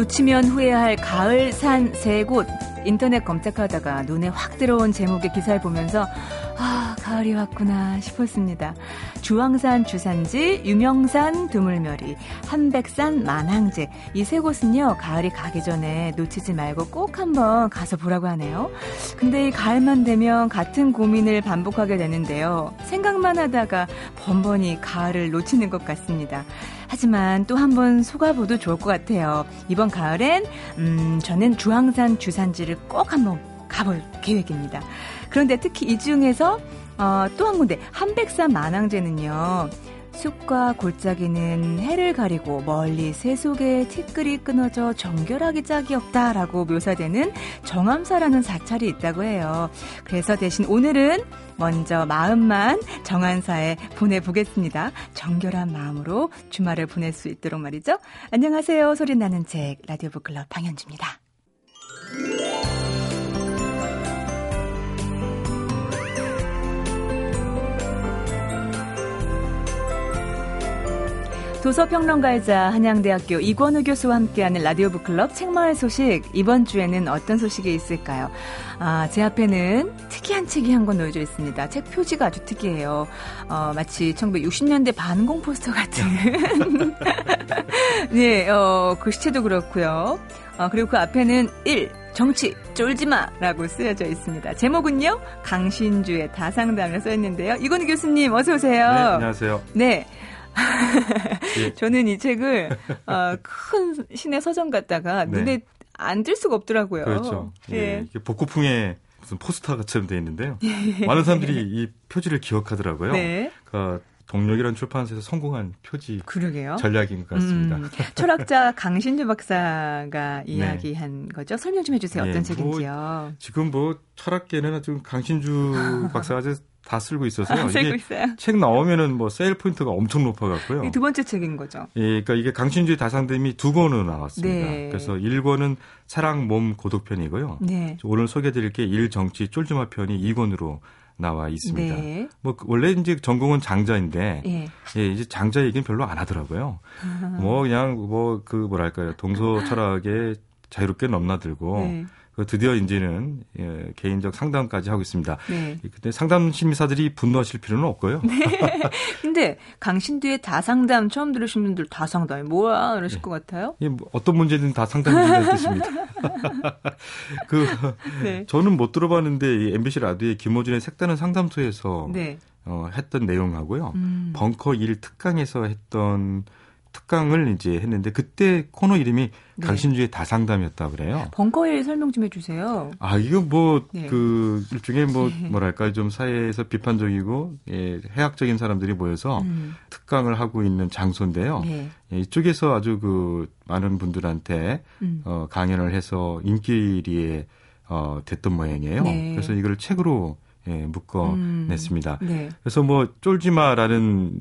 놓치면 후회할 가을 산 세 곳. 인터넷 검색하다가 눈에 확 들어온 제목의 기사를 보면서 아, 가을이 왔구나 싶었습니다. 주황산 주산지, 유명산 두물머리, 한백산 만항제. 이 세 곳은요, 가을이 가기 전에 놓치지 말고 꼭 한번 가서 보라고 하네요. 근데 이 가을만 되면 같은 고민을 반복하게 되는데요. 생각만 하다가 번번이 가을을 놓치는 것 같습니다. 하지만 또 한 번 속아봐도 좋을 것 같아요. 이번 가을엔, 음, 저는 주황산 주산지를 꼭 한번 가볼 계획입니다. 그런데 특히 이 중에서 어, 또 한 군데 한백산 만항제는요. 숲과 골짜기는 해를 가리고 멀리 새 속에 티끌이 끊어져 정결하기 짝이 없다라고 묘사되는 정암사라는 사찰이 있다고 해요. 그래서 대신 오늘은 먼저 마음만 정암사에 보내보겠습니다. 정결한 마음으로 주말을 보낼 수 있도록 말이죠. 안녕하세요. 소리나는 책 라디오 북클럽 방현주입니다. 도서평론가이자 한양대학교 이권우 교수와 함께하는 라디오 북클럽 책마을 소식 이번 주에는 어떤 소식이 있을까요? 아, 제 앞에는 특이한 책이 한 권 놓여져 있습니다. 책 표지가 아주 특이해요. 어, 마치 1960년대 반공 포스터 같은. 네, 어, 글씨체도 그렇고요. 어, 그리고 그 앞에는 1. 정치 쫄지마 라고 쓰여져 있습니다. 제목은요. 강신주의 다상담을 써 있는데요. 이건희 교수님 어서 오세요. 네, 안녕하세요. 네. 예. 저는 이 책을 어, 큰 신의 서점 갔다가 네. 눈에 안 들 수가 없더라고요. 그렇죠. 예. 예. 이게 복고풍의 무슨 포스터처럼 되어 있는데요. 많은 사람들이 이 표지를 기억하더라고요. 네. 그 동력이라는 출판사에서 성공한 표지 그러게요. 전략인 것 같습니다. 음, 철학자 강신주 박사가 네. 이야기한 네. 거죠. 설명 좀 해주세요. 어떤 네, 책인지요. 뭐, 지금 뭐 철학계는 아주 강신주 박사가 다 쓸고 있어서요. 아, 쓸고 있어요. 책 나오면은 뭐 세일 포인트가 엄청 높아갖고요. 두 번째 책인 거죠. 예, 그러니까 이게 강신주의 다상됨이 두 권으로 나왔습니다. 네. 그래서 1권은 사랑, 몸, 고독편이고요. 네. 오늘 소개해드릴 게 일, 정치, 쫄주마 편이 2권으로 나와 있습니다. 네. 뭐 원래 이제 전공은 장자인데 예. 예 이제 장자 얘기는 별로 안 하더라고요. 뭐 그냥 뭐 그 뭐랄까요 동서 철학에 자유롭게 넘나들고 네. 그 드디어 이제는 예, 개인적 상담까지 하고 있습니다. 네. 근데 상담 심리사들이 분노하실 필요는 없고요. 네. 근데 강신두의 다상담 처음 들으신 분들 다상담이 뭐야 이러실 네. 것 같아요. 예, 뭐 어떤 문제든 다 상담해 주는 뜻입니다. 그 네. 저는 못 들어봤는데 이 MBC 라디오의 김호준의 색다른 상담소에서 네. 어, 했던 내용하고요. 음. 벙커 1 특강에서 했던 특강을 이제 했는데 그때 코너 이름이 네. 강신주의 다상담이었다 그래요. 벙커일 설명 좀 해주세요. 아 이거 뭐그 네. 그 일종의 뭐 네. 뭐랄까 좀 사회에서 비판적이고 예, 해학적인 사람들이 모여서 음. 특강을 하고 있는 장소인데요. 네. 예, 이쪽에서 아주 그 많은 분들한테 음. 어, 강연을 해서 인기리에 어, 됐던 모양이에요. 네. 그래서 이걸 책으로 예, 묶어냈습니다. 음. 네. 그래서 뭐 쫄지마라는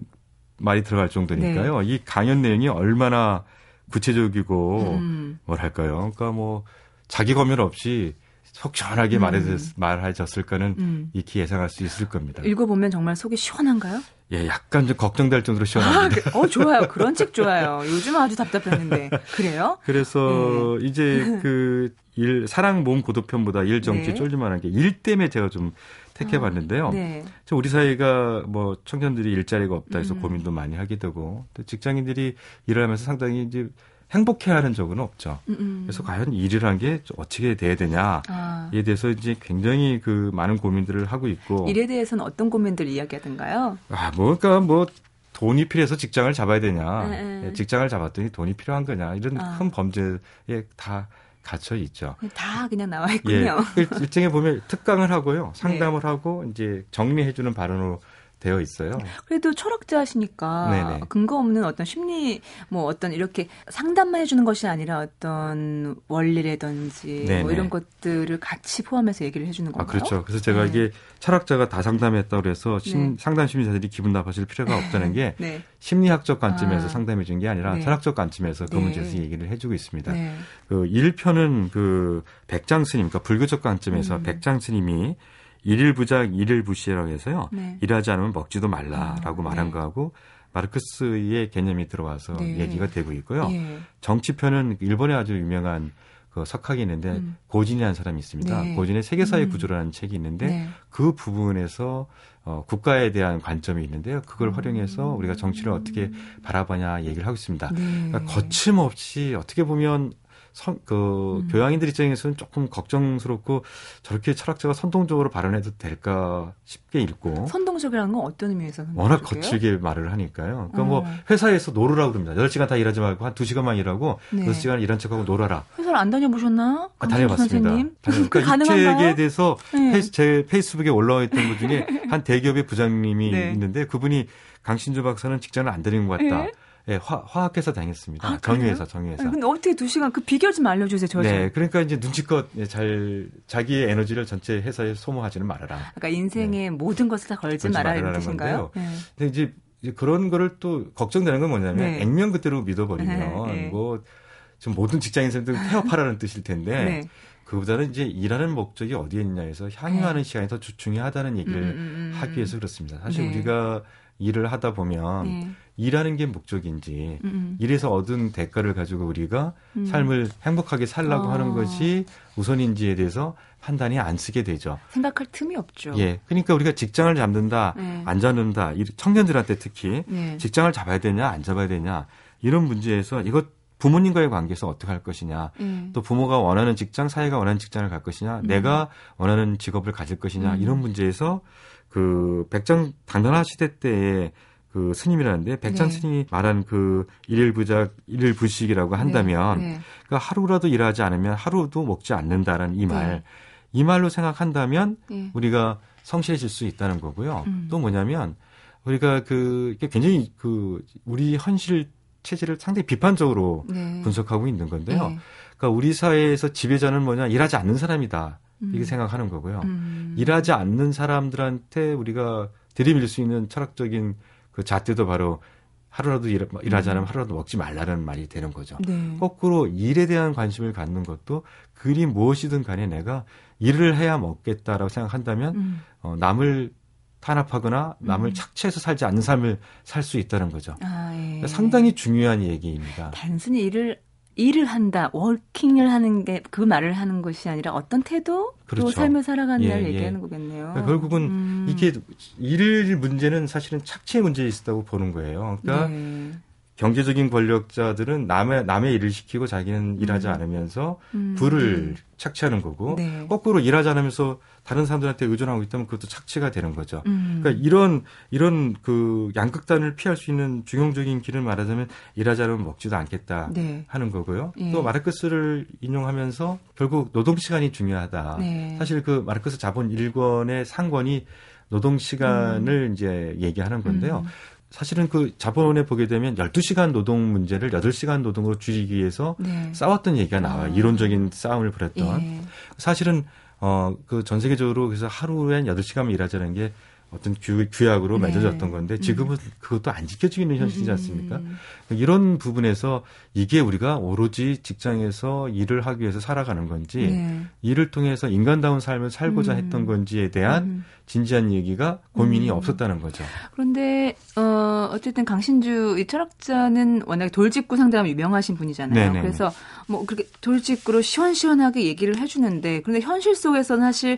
말이 들어갈 정도니까요. 네. 이 강연 내용이 얼마나 구체적이고 음. 뭐랄까요. 그러니까 뭐 자기 검열 없이 속 시원하게 음. 말해졌, 말해졌을까는 음. 익히 예상할 수 있을 겁니다. 읽어보면 정말 속이 시원한가요? 예, 약간 좀 걱정될 정도로 시원합니다. 아, 그, 어, 좋아요. 그런 책 좋아요. 요즘 아주 답답했는데. 그래요? 그래서 네. 이제 그 일, 사랑 몸 고도편보다 일 정치 네. 쫄지만한 게 일 때문에 제가 좀 택해 봤는데요. 아, 네. 우리 사회가 뭐 청년들이 일자리가 없다 해서 음. 고민도 많이 하게 되고 또 직장인들이 일을 하면서 상당히 이제 행복해하는 적은 없죠. 음음. 음. 그래서 과연 일이라는 게 어떻게 돼야 되냐에 아. 대해서 이제 굉장히 그 많은 고민들을 하고 있고 일에 대해서는 어떤 고민들 이야기하던가요? 아, 뭐 그러니까 뭐 돈이 필요해서 직장을 잡아야 되냐, 네, 네. 직장을 잡았더니 돈이 필요한 거냐 이런 아. 큰 범죄에 다 갇혀 있죠. 다 그냥 나와 있군요. 예, 일정에 보면 특강을 하고요, 상담을 네. 하고 이제 정리해주는 발언으로 되어 있어요. 그래도 철학자시니까 네네. 근거 없는 어떤 심리 뭐 어떤 이렇게 상담만 해주는 것이 아니라 어떤 원리라든지 뭐 이런 것들을 같이 포함해서 얘기를 해주는 건가요? 아 그렇죠. 그래서 제가 네. 이게 철학자가 다 상담했다고 그래서 심, 네. 상담 심리사들이 기분 나빠질 필요가 없다는 게 네. 심리학적 관점에서 아. 상담해 준 게 아니라 네. 철학적 관점에서 그 네. 문제에서 얘기를 해주고 있습니다. 네. 그 1편은 그 백장 스님, 그러니까 불교적 관점에서 음. 백장 스님이 일일 부작 일일 부시라고 해서요. 네. 일하지 않으면 먹지도 말라라고 아, 말한 네. 거하고 마르크스의 개념이 들어와서 네. 얘기가 되고 있고요. 예. 정치편은 일본에 아주 유명한 그 석학이 있는데 음. 고진이라는 사람이 있습니다. 네. 고진의 세계사의 음. 구조라는 책이 있는데 네. 그 부분에서 어, 국가에 대한 관점이 있는데요. 그걸 음. 활용해서 우리가 정치를 어떻게 바라보냐 얘기를 하고 있습니다. 네. 그러니까 거침없이 어떻게 보면 선, 그 음. 교양인들 입장에서는 조금 걱정스럽고 저렇게 철학자가 선동적으로 발언해도 될까 싶게 읽고 선동적이라는 건 어떤 의미에서 워낙 거칠게 말을 하니까요. 그러니까 뭐 어. 뭐 회사에서 놀으라고 그럽니다. 8시간 다 일하지 말고 한 2시간만 일하고 네. 6시간 일한 척하고 놀아라. 회사를 안 다녀보셨나? 아, 다녀봤습니다. 선생님? 그러니까 이 책에 대해서 네. 페이스, 제 페이스북에 올라와 있던 것 중에 한 대기업의 부장님이 네. 있는데 그분이 강신주 박사는 직장을 안 다니는 것 같다. 네. 예, 화, 화학회사 다녔습니다. 아, 정유회사, 정유회사. 아니, 근데 어떻게 두 시간 그 비결 좀 알려주세요, 저 네, 그러니까 이제 눈치껏 예, 잘 자기의 에너지를 전체 회사에 소모하지는 말아라. 그러니까 인생의 네. 모든 것을 다 걸지 말아라 이런 뜻인가요? 네. 근데 이제, 이제 그런 거를 또 걱정되는 건 뭐냐면 네. 액면 그대로 믿어버리면 네. 뭐좀 모든 직장인들도 태업하라는 뜻일 텐데. 네. 그보다는 이제 일하는 목적이 어디에 있냐에서 향유하는 네. 시간이 더 중요하다는 얘기를 음, 음, 음, 음. 하기 위해서 그렇습니다. 사실 네. 우리가 일을 하다 보면 네. 일하는 게 목적인지 음, 음. 일에서 얻은 대가를 가지고 우리가 음. 삶을 행복하게 살라고 어. 하는 것이 우선인지에 대해서 판단이 안 쓰게 되죠. 생각할 틈이 없죠. 예. 그러니까 우리가 직장을 잡는다, 네. 안 잡는다, 청년들한테 특히 네. 직장을 잡아야 되냐, 안 잡아야 되냐 이런 문제에서 이것 부모님과의 관계에서 어떻게 할 것이냐, 음. 또 부모가 원하는 직장, 사회가 원하는 직장을 갈 것이냐, 음. 내가 원하는 직업을 가질 것이냐 음. 이런 문제에서 그 백장 당나라 시대 때에 그 스님이라는데 백장 네. 스님이 말한 그 일일 부작 일일 부식이라고 한다면 네. 네. 그러니까 하루라도 일하지 않으면 하루도 먹지 않는다라는 이 말. 네. 이 말로 생각한다면 네. 우리가 성실해질 수 있다는 거고요. 음. 또 뭐냐면 우리가 그 굉장히 그 우리 현실 체제를 상당히 비판적으로 네. 분석하고 있는 건데요. 그러니까 우리 사회에서 지배자는 뭐냐 일하지 않는 사람이다. 이렇게 음. 생각하는 거고요. 음. 일하지 않는 사람들한테 우리가 들이밀 수 있는 철학적인 그 잣대도 바로 하루라도 일, 일하지 않으면 음. 하루라도 먹지 말라는 말이 되는 거죠. 네. 거꾸로 일에 대한 관심을 갖는 것도 그리 무엇이든 간에 내가 일을 해야 먹겠다라고 생각한다면 음. 어, 남을 탄압하거나 남을 음. 착취해서 살지 않는 삶을 살 수 있다는 거죠. 아, 예. 상당히 중요한 얘기입니다. 단순히 일을 일을 한다, 워킹을 하는 게 그 말을 하는 것이 아니라 어떤 태도, 그렇죠. 또 삶을 살아가느냐를 예, 예. 얘기하는 거겠네요. 그러니까 결국은 음. 이게 일 문제는 사실은 착취의 문제에 있다고 보는 거예요. 그러니까 네. 경제적인 권력자들은 남의 남의 일을 시키고 자기는 음. 일하지 않으면서 음. 부를 착취하는 거고 네. 거꾸로 일하지 않으면서 다른 사람들한테 의존하고 있다면 그것도 착취가 되는 거죠. 음. 그러니까 이런 이런 그 양극단을 피할 수 있는 중용적인 길을 말하자면 일하지 않으면 먹지도 않겠다 네. 하는 거고요. 예. 또 마르크스를 인용하면서 결국 노동 시간이 중요하다. 네. 사실 그 마르크스 자본 1권의 상권이 노동 시간을 음. 이제 얘기하는 건데요. 음. 사실은 그 자본에 보게 되면 12시간 노동 문제를 8시간 노동으로 줄이기 위해서 네. 싸웠던 얘기가 나와요. 아. 이론적인 싸움을 벌였던. 예. 사실은 어, 그 전 세계적으로 그래서 하루에 8시간만 일하자는 게 어떤 규, 규약으로 네. 맺어졌던 건데 지금은 음. 그것도 안 지켜지고 있는 현실이지 않습니까? 음. 이런 부분에서 이게 우리가 오로지 직장에서 일을 하기 위해서 살아가는 건지 네. 일을 통해서 인간다운 삶을 살고자 음. 했던 건지에 대한 음. 진지한 얘기가 고민이 음. 없었다는 거죠. 그런데 어 어쨌든 강신주 이 철학자는 워낙 돌직구 상당히 유명하신 분이잖아요. 네네. 그래서 뭐 그렇게 돌직구로 시원시원하게 얘기를 해주는데 그런데 현실 속에서는 사실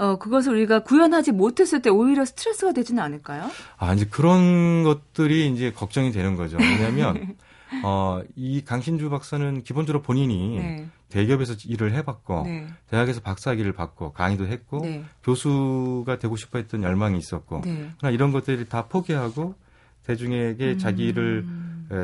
어, 그것을 우리가 구현하지 못했을 때 오히려 스트레스가 되지는 않을까요? 아, 이제 그런 것들이 이제 걱정이 되는 거죠. 왜냐하면, 어, 이 강신주 박사는 기본적으로 본인이 네. 대기업에서 일을 해봤고, 네. 대학에서 박사학위를 받고, 강의도 했고, 네. 교수가 되고 싶어 했던 열망이 있었고, 네. 그러나 이런 것들이 다 포기하고, 대중에게 음. 자기를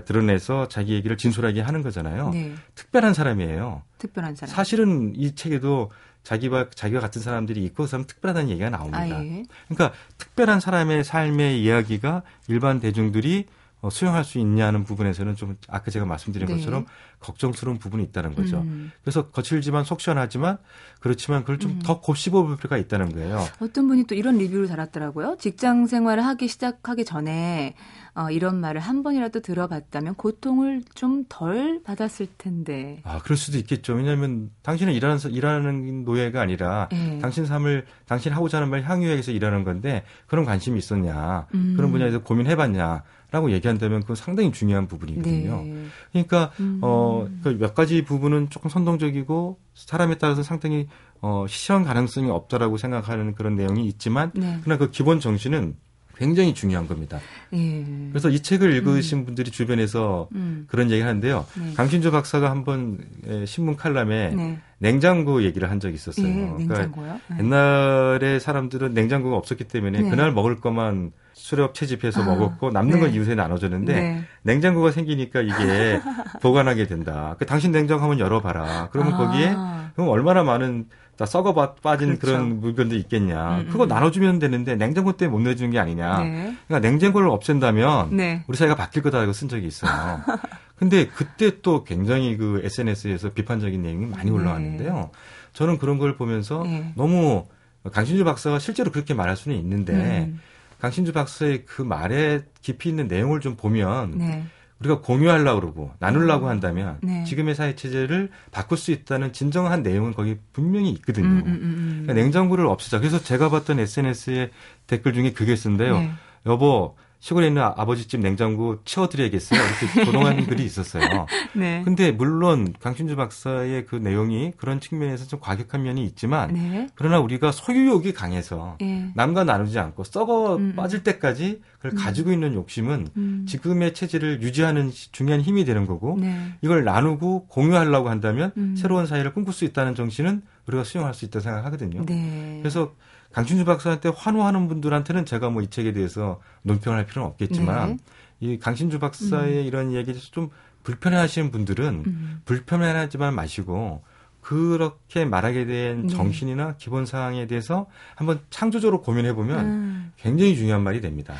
드러내서 자기 얘기를 진솔하게 하는 거잖아요. 네. 특별한 사람이에요. 특별한 사람. 사실은 이 책에도 자기와 자기와 같은 사람들이 있고 그 사람 특별하다는 얘기가 나옵니다. 아, 예. 그러니까 특별한 사람의 삶의 이야기가 일반 대중들이 어, 수용할 수 있냐는 부분에서는 좀 아까 제가 말씀드린 네. 것처럼 걱정스러운 부분이 있다는 거죠. 음. 그래서 거칠지만 속 시원하지만 그렇지만 그걸 좀더 음. 곱씹어 볼 필요가 있다는 거예요. 어떤 분이 또 이런 리뷰를 달았더라고요. 직장 생활을 하기 시작하기 전에 어, 이런 말을 한 번이라도 들어봤다면 고통을 좀 덜 받았을 텐데. 아, 그럴 수도 있겠죠. 왜냐하면 당신은 일하는 일하는 노예가 아니라 네. 당신 삶을 당신 하고자 하는 말 향유해서 일하는 건데 그런 관심이 있었냐, 음. 그런 분야에서 고민해봤냐. 라고 얘기한다면 그건 상당히 중요한 부분이거든요. 네. 그러니까 음. 어몇 그 가지 부분은 조금 선동적이고 사람에 따라서 상당히 어 시시한 가능성이 없다라고 생각하는 그런 내용이 있지만 네. 그러나 그 기본 정신은 굉장히 중요한 겁니다. 예. 그래서 이 책을 읽으신 음. 분들이 주변에서 음. 그런 얘기를 하는데요. 네. 강신조 박사가 한번 신문 칼럼에 네. 냉장고 얘기를 한 적이 있었어요. 예, 그러니까 네. 옛날에 사람들은 냉장고가 없었기 때문에 네. 그날 먹을 것만 수렵 채집해서 아, 먹었고 남는 건 네. 이웃에 나눠줬는데 네. 냉장고가 생기니까 이게 보관하게 된다. 그 당신 냉장고 한번 열어봐라. 그러면 아. 거기에 그럼 얼마나 많은 다 썩어 빠진 그렇죠. 그런 물건도 있겠냐. 음, 음. 그거 나눠주면 되는데 냉장고 때문에 못 내주는 게 아니냐. 네. 그러니까 냉장고를 없앤다면 네. 우리 사회가 바뀔 거다라고 쓴 적이 있어요. 근데 그때 또 굉장히 그 SNS에서 비판적인 내용이 많이 네. 올라왔는데요. 네. 저는 그런 걸 보면서 네. 너무 강신주 박사가 실제로 그렇게 말할 수는 있는데 음. 강신주 박사의 그 말에 깊이 있는 내용을 좀 보면 네. 우리가 공유하려고 그러고 나누려고 음. 한다면 네. 지금의 사회 체제를 바꿀 수 있다는 진정한 내용은 거기 분명히 있거든요. 음, 음, 음, 음. 그러니까 냉장고를 없애자. 그래서 제가 봤던 SNS의 댓글 중에 그게 쓴데요. 네. 여보, 시골에 있는 아버지 집 냉장고 치워드려야겠어요. 이렇게 조롱하는 글이 있었어요. 네. 근데 물론 강신주 박사의 그 내용이 그런 측면에서 좀 과격한 면이 있지만 네. 그러나 우리가 소유욕이 강해서 네. 남과 나누지 않고 썩어 음. 빠질 때까지 그걸 음. 가지고 있는 욕심은 음. 지금의 체질을 유지하는 중요한 힘이 되는 거고 네. 이걸 나누고 공유하려고 한다면 음. 새로운 사회를 꿈꿀 수 있다는 정신은 우리가 수용할 수 있다고 생각하거든요. 네. 그래서 강춘주 박사한테 환호하는 분들한테는 제가 뭐 이 책에 대해서 논평을 할 필요는 없겠지만 네. 이 강신주 박사의 음. 이런 이야기에 대해서 좀 불편해하시는 분들은 음. 불편해하지만 마시고 그렇게 말하게 된 네. 정신이나 기본 사항에 대해서 한번 창조적으로 고민해 보면 음. 굉장히 중요한 말이 됩니다.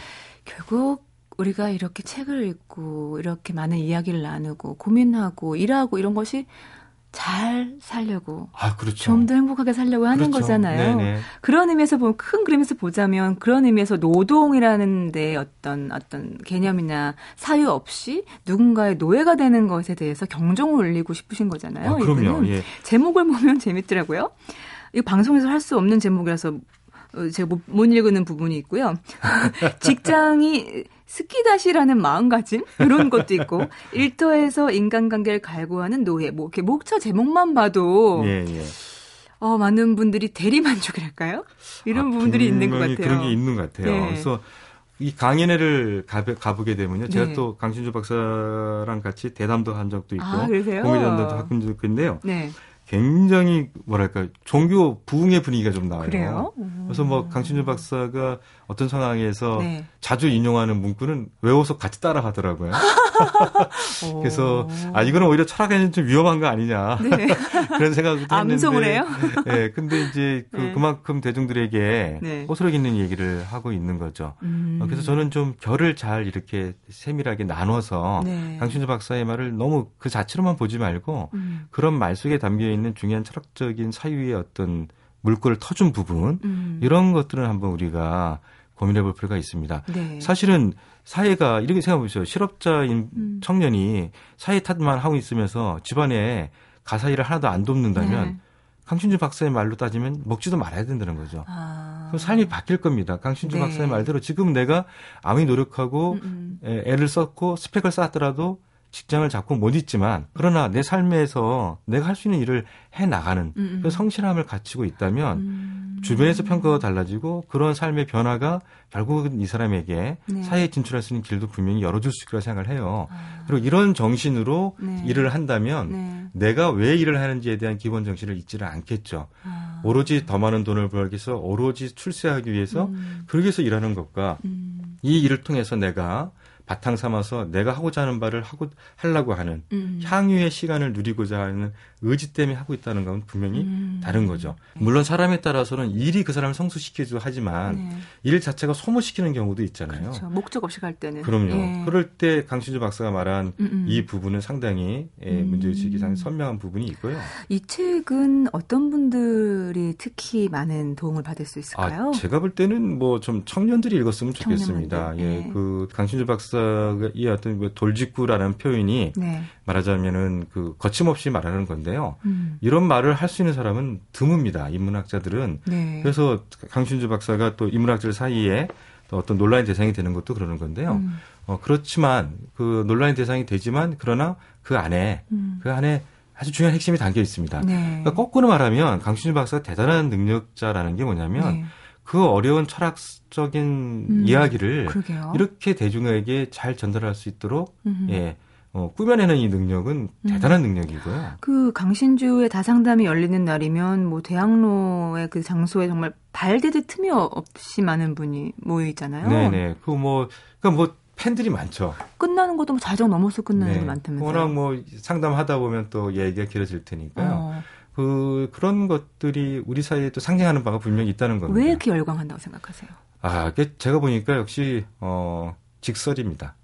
결국 우리가 이렇게 책을 읽고 이렇게 많은 이야기를 나누고 고민하고 일하고 이런 것이 잘 살려고 아, 그렇죠. 좀 더 행복하게 살려고 하는 그렇죠. 거잖아요. 네네. 그런 의미에서 보면 큰 그림에서 보자면 그런 의미에서 노동이라는 데 어떤 어떤 개념이나 사유 없이 누군가의 노예가 되는 것에 대해서 경종을 울리고 싶으신 거잖아요. 아, 그럼요. 예. 제목을 보면 재밌더라고요. 이거 방송에서 할 수 없는 제목이라서 어, 제가 못, 못 읽는 부분이 있고요. 직장이 스키다시라는 마음가짐 이런 것도 있고 일터에서 인간관계를 갈구하는 노예 뭐 이렇게 목차 제목만 봐도 예, 예. 어, 많은 분들이 대리 만족이랄까요? 이런 아, 부분들이 있는 것 같아요. 그런 게 있는 것 같아요. 네. 그래서 이 강연회를 가보 게 되면요. 제가 네. 또 강신주 박사랑 같이 대담도 한 적도 있고 아, 공회전도 바꾼 적도 있는데요. 네. 굉장히 뭐랄까 종교 부흥의 분위기가 좀 나와요. 그래요? 그래서 뭐 강신주 박사가 어떤 상황에서 네. 자주 인용하는 문구는 외워서 같이 따라 하더라고요. 그래서 아 이거는 오히려 철학에는 좀 위험한 거 아니냐 네. 그런 생각도 했는데. 암송을 해요? 네, 근데 이제 그, 네. 그만큼 대중들에게 네. 호소력 있는 얘기를 하고 있는 거죠. 음. 그래서 저는 좀 결을 잘 이렇게 세밀하게 나눠서 네. 강신주 박사의 말을 너무 그 자체로만 보지 말고 음. 그런 말 속에 담겨 있는 중요한 철학적인 사유의 어떤 물꼬를 터준 부분 음. 이런 것들은 한번 우리가 고민해 볼 필요가 있습니다. 네. 사실은 사회가 이렇게 생각해 보세요. 실업자인 음. 청년이 사회 탓만 하고 있으면서 집안에 가사 일을 하나도 안 돕는다면 네. 강신주 박사의 말로 따지면 먹지도 말아야 된다는 거죠. 아. 그럼 삶이 바뀔 겁니다. 강신주 네. 박사의 말대로 지금 내가 아무리 노력하고 음, 음. 애를 썼고 스펙을 쌓았더라도 직장을 잡고 못 있지만 그러나 내 삶에서 내가 할 수 있는 일을 해 나가는 음, 음. 그 성실함을 갖추고 있다면 음. 주변에서 평가가 달라지고 그런 삶의 변화가 결국은 이 사람에게 네. 사회에 진출할 수 있는 길도 분명히 열어줄 수 있다고 생각을 해요. 아. 그리고 이런 정신으로 네. 일을 한다면 네. 내가 왜 일을 하는지에 대한 기본 정신을 잊지를 않겠죠. 아. 오로지 더 많은 돈을 벌기 위해서 오로지 출세하기 위해서 음. 그러기 위해서 일하는 것과 음. 이 일을 통해서 내가 바탕 삼아서 내가 하고자 하는 바를 하고 하려고 하는 음. 향유의 시간을 누리고자 하는 의지 때문에 하고 있다는 건 분명히 음. 다른 거죠. 물론 사람에 따라서는 일이 그 사람을 성숙시키기도 하지만 네. 일 자체가 소모시키는 경우도 있잖아요. 그렇죠. 목적 없이 갈 때는. 그럼요. 예. 그럴 때 강신주 박사가 말한 음음. 음. 이 부분은 상당히 예, 음. 문제의식이 상당히 선명한 부분이 있고요. 이 책은 어떤 분들이 특히 많은 도움을 받을 수 있을까요? 아, 제가 볼 때는 뭐 좀 청년들이 읽었으면 좋겠습니다. 청년들. 예, 네. 그 강신주 박사 가이 어떤 그 돌직구라는 표현이 네. 말하자면은 그 거침없이 말하는 건데요. 음. 이런 말을 할 수 있는 사람은 드뭅니다. 인문학자들은. 네. 그래서 강신주 박사가 또 인문학자들 사이에 또 어떤 논란의 대상이 되는 것도 그러는 건데요. 음. 어, 그렇지만 그 논란의 대상이 되지만 그러나 그 안에 음. 그 안에 아주 중요한 핵심이 담겨 있습니다. 네. 그러니까 거꾸로 말하면 강신주 박사가 대단한 능력자라는 게 뭐냐면 네. 그 어려운 철학적인 음, 이야기를 그러게요. 이렇게 대중에게 잘 전달할 수 있도록 음흠. 예. 어, 꾸며내는 이 능력은 음. 대단한 음. 능력이고요. 그 강신주의 다상담이 열리는 날이면 뭐 대학로의 그 장소에 정말 발디딜 틈이 없이 많은 분이 모여 있잖아요. 네네. 그 뭐, 그러니까 뭐 팬들이 많죠. 끝나는 것도 뭐 자정 넘어서 끝나는 네. 게 많다면서요. 워낙 뭐 상담하다 보면 또 얘기가 길어질 테니까요. 어. 그 그런 것들이 우리 사이에 또 상징하는 바가 분명히 있다는 겁니다. 왜 이렇게 열광한다고 생각하세요? 아, 제가 보니까 역시 어 직설입니다.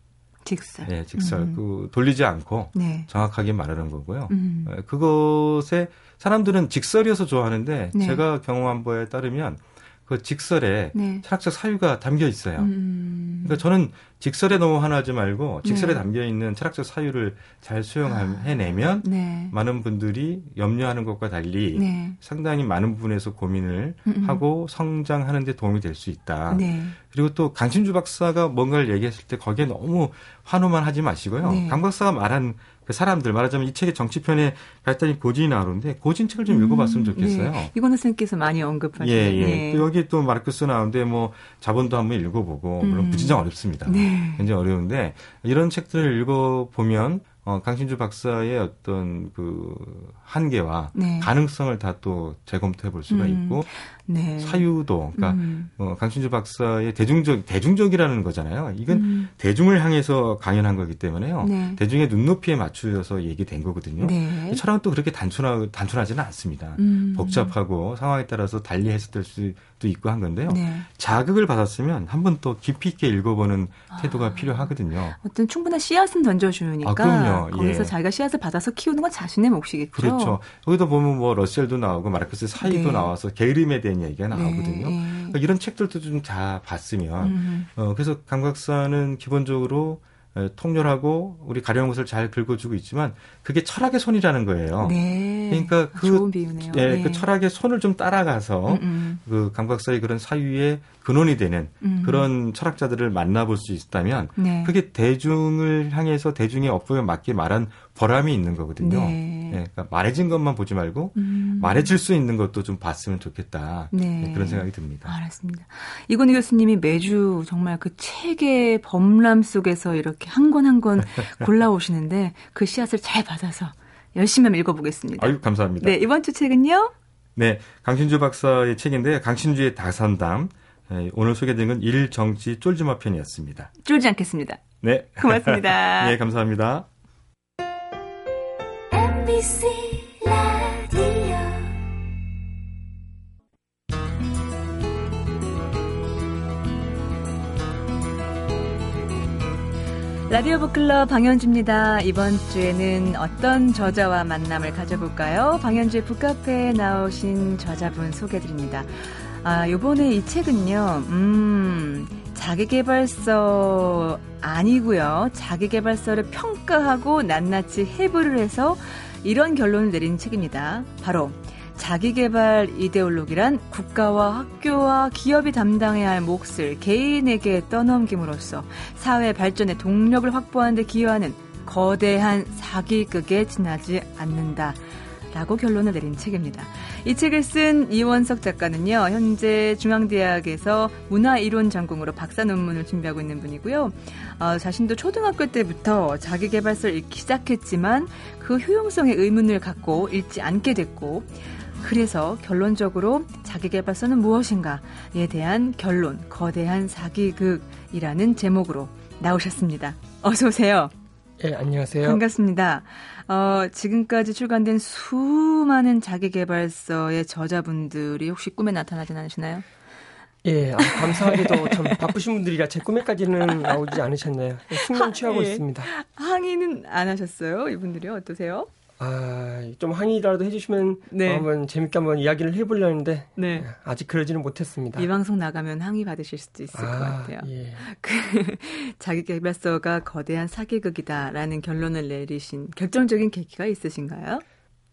직설. 네, 직설. 음. 그 돌리지 않고 네. 정확하게 말하는 거고요. 음. 예, 그것에 사람들은 직설이어서 좋아하는데 네. 제가 경험한 바에 따르면 그 직설에 네. 철학적 사유가 담겨 있어요. 음. 그러니까 저는 직설에 너무 화나지 말고 직설에 네. 담겨 있는 철학적 사유를 잘 수용해내면 아, 네. 많은 분들이 염려하는 것과 달리 네. 상당히 많은 부분에서 고민을 음음. 하고 성장하는 데 도움이 될 수 있다. 네. 그리고 또 강신주 박사가 뭔가를 얘기했을 때 거기에 너무 환호만 하지 마시고요. 네. 강 박사가 말한 그 사람들 말하자면 이 책의 정치편에 갔더니 고진이 나오는데 고진 책을 좀 음, 읽어봤으면 좋겠어요. 네. 이건우 선생님께서 많이 언급하신. 예, 예. 네. 또 여기 또 마르크스 나오는데 뭐 자본도 한번 읽어보고 물론 음. 부진장 어렵습니다. 네. 굉장히 어려운데 이런 책들을 읽어보면 어, 강신주 박사의 어떤 그 한계와 네. 가능성을 다 또 재검토해 볼 수가 음. 있고 네. 사유도 그러니까 음. 어, 강신주 박사의 대중적 대중적이라는 거잖아요. 이건 음. 대중을 향해서 강연한 거기 때문에요. 네. 대중의 눈높이에 맞추어서 얘기된 거거든요. 네. 철학은 또 그렇게 단순하 단순하지는 않습니다. 음. 복잡하고 상황에 따라서 달리 해석될 수도 있고 한 건데요. 네. 자극을 받았으면 한번 또 깊이 있게 읽어보는 태도가 아. 필요하거든요. 어떤 충분한 씨앗은 던져주니까 아, 그럼요. 거기서 예. 자기가 씨앗을 받아서 키우는 건 자신의 몫이겠죠. 그렇죠. 여기도 보면 뭐 러셀도 나오고 마르크스 사이도 네. 나와서 게으름에 대한 대한 얘기가 나오거든요. 네. 그러니까 이런 책들도 좀 다 봤으면 음. 어, 그래서 강 박사는 기본적으로 통렬하고 우리 가려운 것을 잘 긁어주고 있지만 그게 철학의 손이라는 거예요. 네. 그러니까 그. 예, 네. 그 철학의 손을 좀 따라가서 음, 음. 그 강 박사의 그런 사유의 근원이 되는 음. 그런 철학자들을 만나볼 수 있다면 네. 그게 대중을 향해서 대중의 업보에 맞게 말한 보람이 있는 거거든요. 네. 네 그러니까 말해진 것만 보지 말고 음. 말해질 수 있는 것도 좀 봤으면 좋겠다. 네. 네. 그런 생각이 듭니다. 알았습니다. 이건희 교수님이 매주 정말 그 책의 범람 속에서 이렇게 한 권 한 권 골라오시는데 그 씨앗을 잘 받아서 열심히 한번 읽어보겠습니다. 아유, 감사합니다. 네, 이번 주 책은요? 네, 강신주 박사의 책인데 강신주의 다산담. 네, 오늘 소개된 건 일정치 쫄지마 편이었습니다. 쫄지 않겠습니다. 네. 고맙습니다. 네, 감사합니다. MBC 라디오 라디오 북클럽 방현주입니다. 이번 주에는 어떤 저자와 만남을 가져볼까요? 방현주의 북카페에 나오신 저자분 소개드립니다. 아, 요번에 이 책은요, 음, 자기개발서 아니고요. 자기개발서를 평가하고 낱낱이 해부를 해서 이런 결론을 내린 책입니다. 바로 자기개발 이데올로기란 국가와 학교와 기업이 담당해야 할 몫을 개인에게 떠넘김으로써 사회 발전의 동력을 확보하는 데 기여하는 거대한 사기극에 지나지 않는다. 라고 결론을 내린 책입니다. 이 책을 쓴 이원석 작가는요, 현재 중앙대학에서 문화이론 전공으로 박사 논문을 준비하고 있는 분이고요. 어, 자신도 초등학교 때부터 자기개발서를 읽기 시작했지만 그 효용성에 의문을 갖고 읽지 않게 됐고, 그래서 결론적으로 자기개발서는 무엇인가에 대한 결론, 거대한 사기극이라는 제목으로 나오셨습니다. 어서 오세요. 예, 안녕하세요. 반갑습니다. 어, 지금까지 출간된 수많은 자기개발서의 저자분들이 혹시 꿈에 나타나진 않으시나요? 예, 아, 감사하게도 참 바쁘신 분들이라 제 꿈에까지는 나오지 않으셨네요. 숙면 취하고 예. 있습니다. 항의는 안 하셨어요? 이분들이 어떠세요? 아, 좀 항의라도 해주시면 네. 한번 재밌게 한번 이야기를 해보려는데 네. 예, 아직 그러지는 못했습니다. 이 방송 나가면 항의 받으실 수도 있을 아, 것 같아요. 예. 그 자기개발서가 거대한 사기극이다라는 결론을 내리신 결정적인 계기가 있으신가요?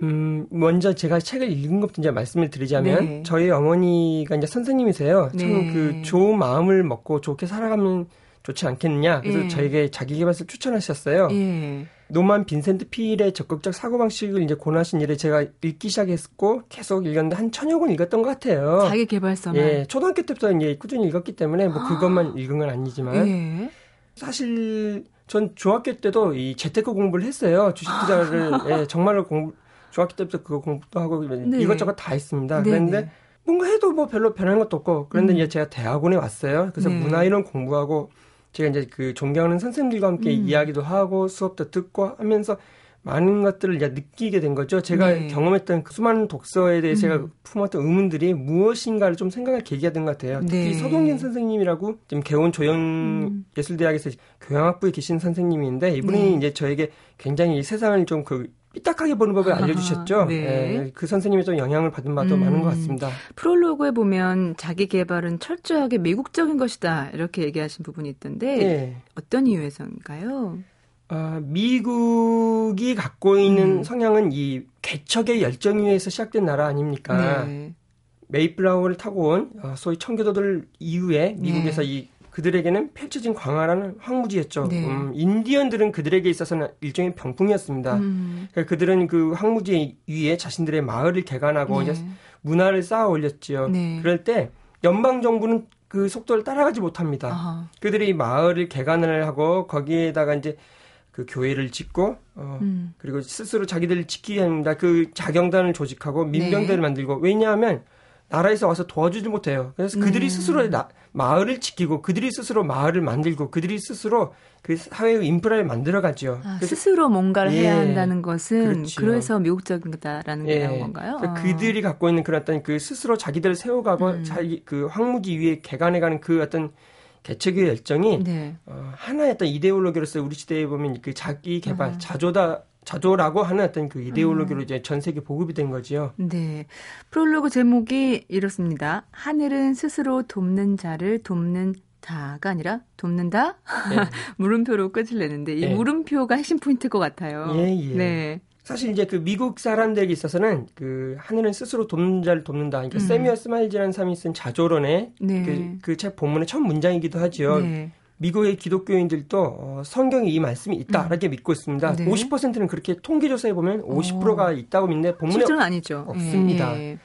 음, 먼저 제가 책을 읽은 것부터 이제 말씀을 드리자면, 네. 저희 어머니가 이제 선생님이세요. 네. 참그 좋은 마음을 먹고 좋게 살아가면 좋지 않겠느냐. 그래서 예. 저에게 자기개발서 추천하셨어요. 예. 노만 빈센트 필의 적극적 사고방식을 이제 권하신 일에 제가 읽기 시작했고, 계속 읽었는데 한 천여 권 읽었던 것 같아요. 자기 개발서만? 예. 초등학교 때부터 이제 꾸준히 읽었기 때문에 뭐 그것만 읽은 건 아니지만, 예. 사실 전 중학교 때도 이 재테크 공부를 했어요. 주식 투자를, 예, 정말로 공부, 중학교 때부터 그거 공부도 하고 네. 이것저것 다 했습니다. 네, 그런데 네. 뭔가 해도 뭐 별로 변한 것도 없고 그런데 음. 이제 제가 대학원에 왔어요. 그래서 네. 문화 이론 공부하고 제가 이제 그 존경하는 선생님들과 함께 음. 이야기도 하고 수업도 듣고 하면서 많은 것들을 이제 느끼게 된 거죠. 제가 네. 경험했던 그 수많은 독서에 대해 음. 제가 품었던 의문들이 무엇인가를 좀 생각할 계기가 된 것 같아요. 특히 네. 서동진 선생님이라고 지금 개원 조연예술대학에서 음. 교양학부에 계신 선생님인데 이분이 네. 이제 저에게 굉장히 세상을 좀 그 삐딱하게 보는 법을 알려주셨죠. 네. 네. 그 선생님의 좀 영향을 받은 바도 음, 많은 것 같습니다. 프롤로그에 보면 자기 개발은 철저하게 미국적인 것이다 이렇게 얘기하신 부분이 있던데 네. 어떤 이유에서인가요? 어, 미국이 갖고 있는 음. 성향은 이 개척의 열정 위에서 시작된 나라 아닙니까? 네. 메이플라워를 타고 온 어, 소위 청교도들 이후에 미국에서 네. 이 그들에게는 펼쳐진 광활한 황무지였죠. 네. 음, 인디언들은 그들에게 있어서는 일종의 병풍이었습니다. 음. 그러니까 그들은 그 황무지 위에 자신들의 마을을 개간하고 네. 이제 문화를 쌓아 올렸지요. 네. 그럴 때 연방 정부는 그 속도를 따라가지 못합니다. 아하. 그들이 마을을 개간을 하고 거기에다가 이제 그 교회를 짓고 어 음. 그리고 스스로 자기들을 지키게 합니다. 그 자경단을 조직하고 민병대를 네. 만들고 왜냐하면 나라에서 와서 도와주지 못해요. 그래서 그들이 음. 스스로 나, 마을을 지키고 그들이 스스로 마을을 만들고 그들이 스스로 그 사회의 인프라를 만들어가죠. 아, 스스로 뭔가를 예, 해야 한다는 것은 그렇죠. 그래서 미국적이다라는 게 예, 나온 건가요? 아. 그들이 갖고 있는 그런 어떤 그 스스로 자기들을 세워가고 음. 자기 그 황무지 위에 개간해가는 그 어떤 개척의 열정이 네. 어, 하나의 어떤 이데올로기로서 우리 시대에 보면 그 자기 개발, 아. 자조다 자조라고 하는 어떤 그 이데올로기로 음. 이제 전 세계 보급이 된 거지요. 네. 프롤로그 제목이 이렇습니다. 하늘은 스스로 돕는 자를 돕는 다가 아니라 돕는다? 네. 물음표로 끝을 내는데 이 네. 물음표가 핵심 포인트일 것 같아요. 예, 예. 네. 사실 이제 그 미국 사람들에게 있어서는 그 하늘은 스스로 돕는 자를 돕는다. 그러니까 음. 새뮤얼 스마일스라는 사람이 쓴 자조론의 네. 그책 그 본문의 첫 문장이기도 하죠. 네. 미국의 기독교인들도 어, 성경에 이 말씀이 있다 이렇게 음. 믿고 있습니다. 네. 50%는 그렇게 통계조사해 보면 50%가 어. 있다고 믿는데 본문에 실제는 아니죠. 없습니다. 예, 예.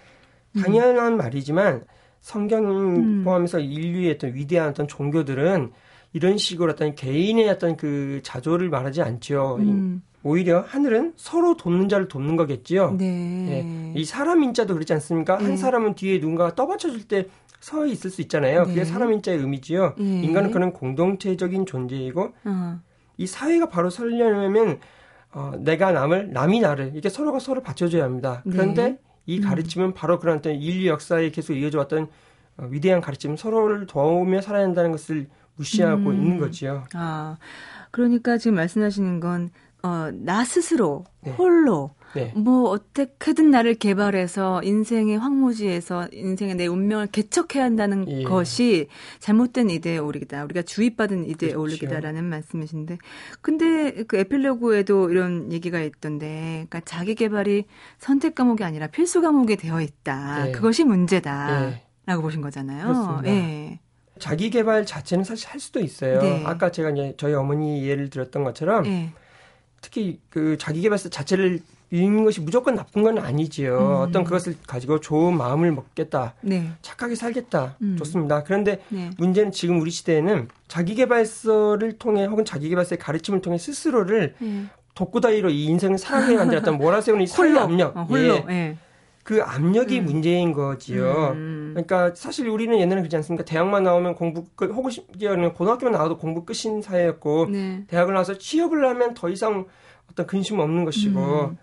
음. 당연한 말이지만 성경 음. 포함해서 인류의 어떤 위대한 어떤 종교들은 이런 식으로 어떤 개인의 어떤 그 자조를 말하지 않죠. 음. 오히려 하늘은 서로 돕는 자를 돕는 거겠지요. 네. 예. 이 사람 인자도 그렇지 않습니까? 네. 한 사람은 뒤에 누군가가 떠받쳐줄 때 서 있을 수 있잖아요. 그게 네. 사람 인자의 의미지요. 네. 인간은 그런 공동체적인 존재이고 어. 이 사회가 바로 설려면 어, 내가 남을 남이 나를 이게 서로가 서로 받쳐줘야 합니다. 그런데 네. 이 음. 가르침은 음. 바로 그런 어떤 인류 역사에 계속 이어져 왔던 어, 위대한 가르침, 서로를 도우며 살아야 한다는 것을 무시하고 음. 있는 거지요. 아, 그러니까 지금 말씀하시는 건 어, 나 스스로 네. 홀로 네. 뭐 어떻게든 나를 개발해서 인생의 황무지에서 인생의 내 운명을 개척해야 한다는 예. 것이 잘못된 이데올로기다. 우리가 주입받은 이데올로기다라는 그렇죠. 말씀이신데, 근데 그 에필로그에도 이런 얘기가 있던데, 그러니까 자기 개발이 선택 과목이 아니라 필수 과목이 되어 있다. 네. 그것이 문제다라고 네. 보신 거잖아요. 그렇습니다. 예. 자기 개발 자체는 사실 할 수도 있어요. 네. 아까 제가 이제 저희 어머니 예를 들었던 것처럼. 네. 특히 그 자기 개발서 자체를 읽는 것이 무조건 나쁜 건 아니지요. 음. 어떤 그것을 가지고 좋은 마음을 먹겠다. 네. 착하게 살겠다. 음. 좋습니다. 그런데 네. 문제는 지금 우리 시대에는 자기개발서를 통해 혹은 자기개발서의 가르침을 통해 스스로를 네. 독구다이로 이 인생을 살아가게 만들었던 몰아세우는 이 사회 압력. 어, 홀로. 예. 예. 그 압력이 음. 문제인 거지요. 음. 그러니까 사실 우리는 옛날에 그렇지 않습니까? 대학만 나오면 공부 끝, 혹은 고등학교만 나와도 공부 끝인 사회였고, 네. 대학을 나와서 취업을 하면 더 이상 어떤 근심 없는 것이고, 음.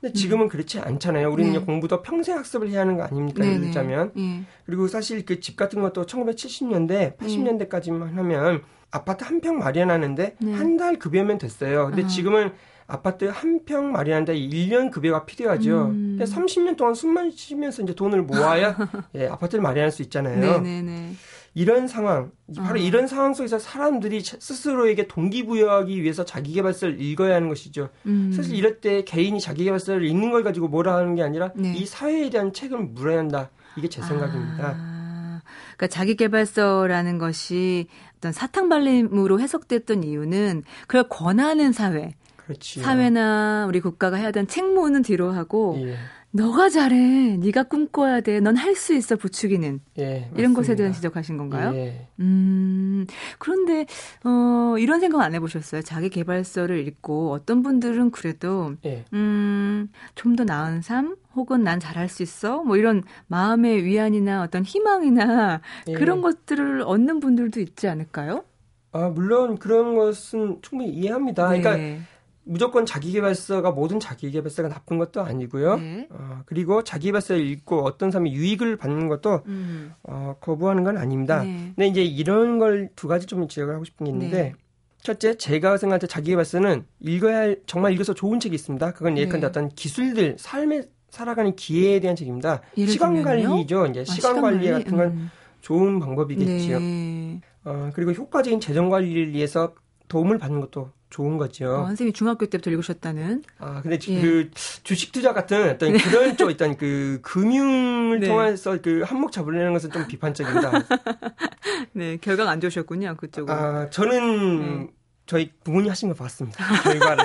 근데 지금은 음. 그렇지 않잖아요. 우리는 네. 공부도 평생 학습을 해야 하는 거 아닙니까? 예를 들자면. 네. 그리고 사실 그 집 같은 것도 1970년대, 80년대까지만 하면 아파트 한 평 마련하는데 네. 한달 급여면 됐어요. 근데 아. 지금은 아파트 한 평 마련하는데 1년 급여가 필요하죠. 음. 근데 30년 동안 숨만 쉬면서 이제 돈을 모아야 예, 아파트를 마련할 수 있잖아요. 네네네. 이런 상황, 바로 아. 이런 상황 속에서 사람들이 스스로에게 동기부여하기 위해서 자기개발서를 읽어야 하는 것이죠. 음. 사실 이럴 때 개인이 자기개발서를 읽는 걸 가지고 뭐라 하는 게 아니라 네. 이 사회에 대한 책임을 물어야 한다. 이게 제 생각입니다. 아. 그러니까 자기개발서라는 것이 어떤 사탕발림으로 해석됐던 이유는 그걸 권하는 사회, 그렇지요. 사회나 우리 국가가 해야 되는 책무는 뒤로 하고 예. 너가 잘해. 네가 꿈꿔야 돼. 넌 할 수 있어. 부추기는. 예, 이런 것에 대한 지적하신 건가요? 예. 음. 그런데 어 이런 생각 안 해보셨어요? 자기 개발서를 읽고 어떤 분들은 그래도 예. 음좀 더 나은 삶 혹은 난 잘할 수 있어 뭐 이런 마음의 위안이나 어떤 희망이나 예. 그런 것들을 얻는 분들도 있지 않을까요? 아 물론 그런 것은 충분히 이해합니다. 그러니까 네. 그러니까 무조건 자기개발서가 모든 자기개발서가 나쁜 것도 아니고요. 네. 어, 그리고 자기개발서를 읽고 어떤 사람이 유익을 받는 것도 음. 어, 거부하는 건 아닙니다. 네. 근데 이제 이런 걸 두 가지 좀 지적을 하고 싶은 게 있는데 네. 첫째, 제가 생각할 때 자기개발서는 읽어야 할 정말 읽어서 좋은 책이 있습니다. 그건 예컨대 네. 어떤 기술들, 삶에 살아가는 기회에 대한 책입니다. 시간 관리죠. 이제 아, 시간 관리 같은 건 음. 좋은 방법이겠지요. 네. 어, 그리고 효과적인 재정 관리를 위해서 도움을 받는 것도 좋은 거죠. 어, 선생님이 중학교 때부터 읽으셨다는. 아, 근데 예. 그 주식 투자 같은 어떤 네. 그런 쪽 일단 그 금융을 네. 통해서 그 한몫 잡으려는 것은 좀 비판적입니다. 네, 결과가 안 좋으셨군요, 그쪽은. 아, 저는 네. 저희 부모님 하신 걸 봤습니다. 결과를.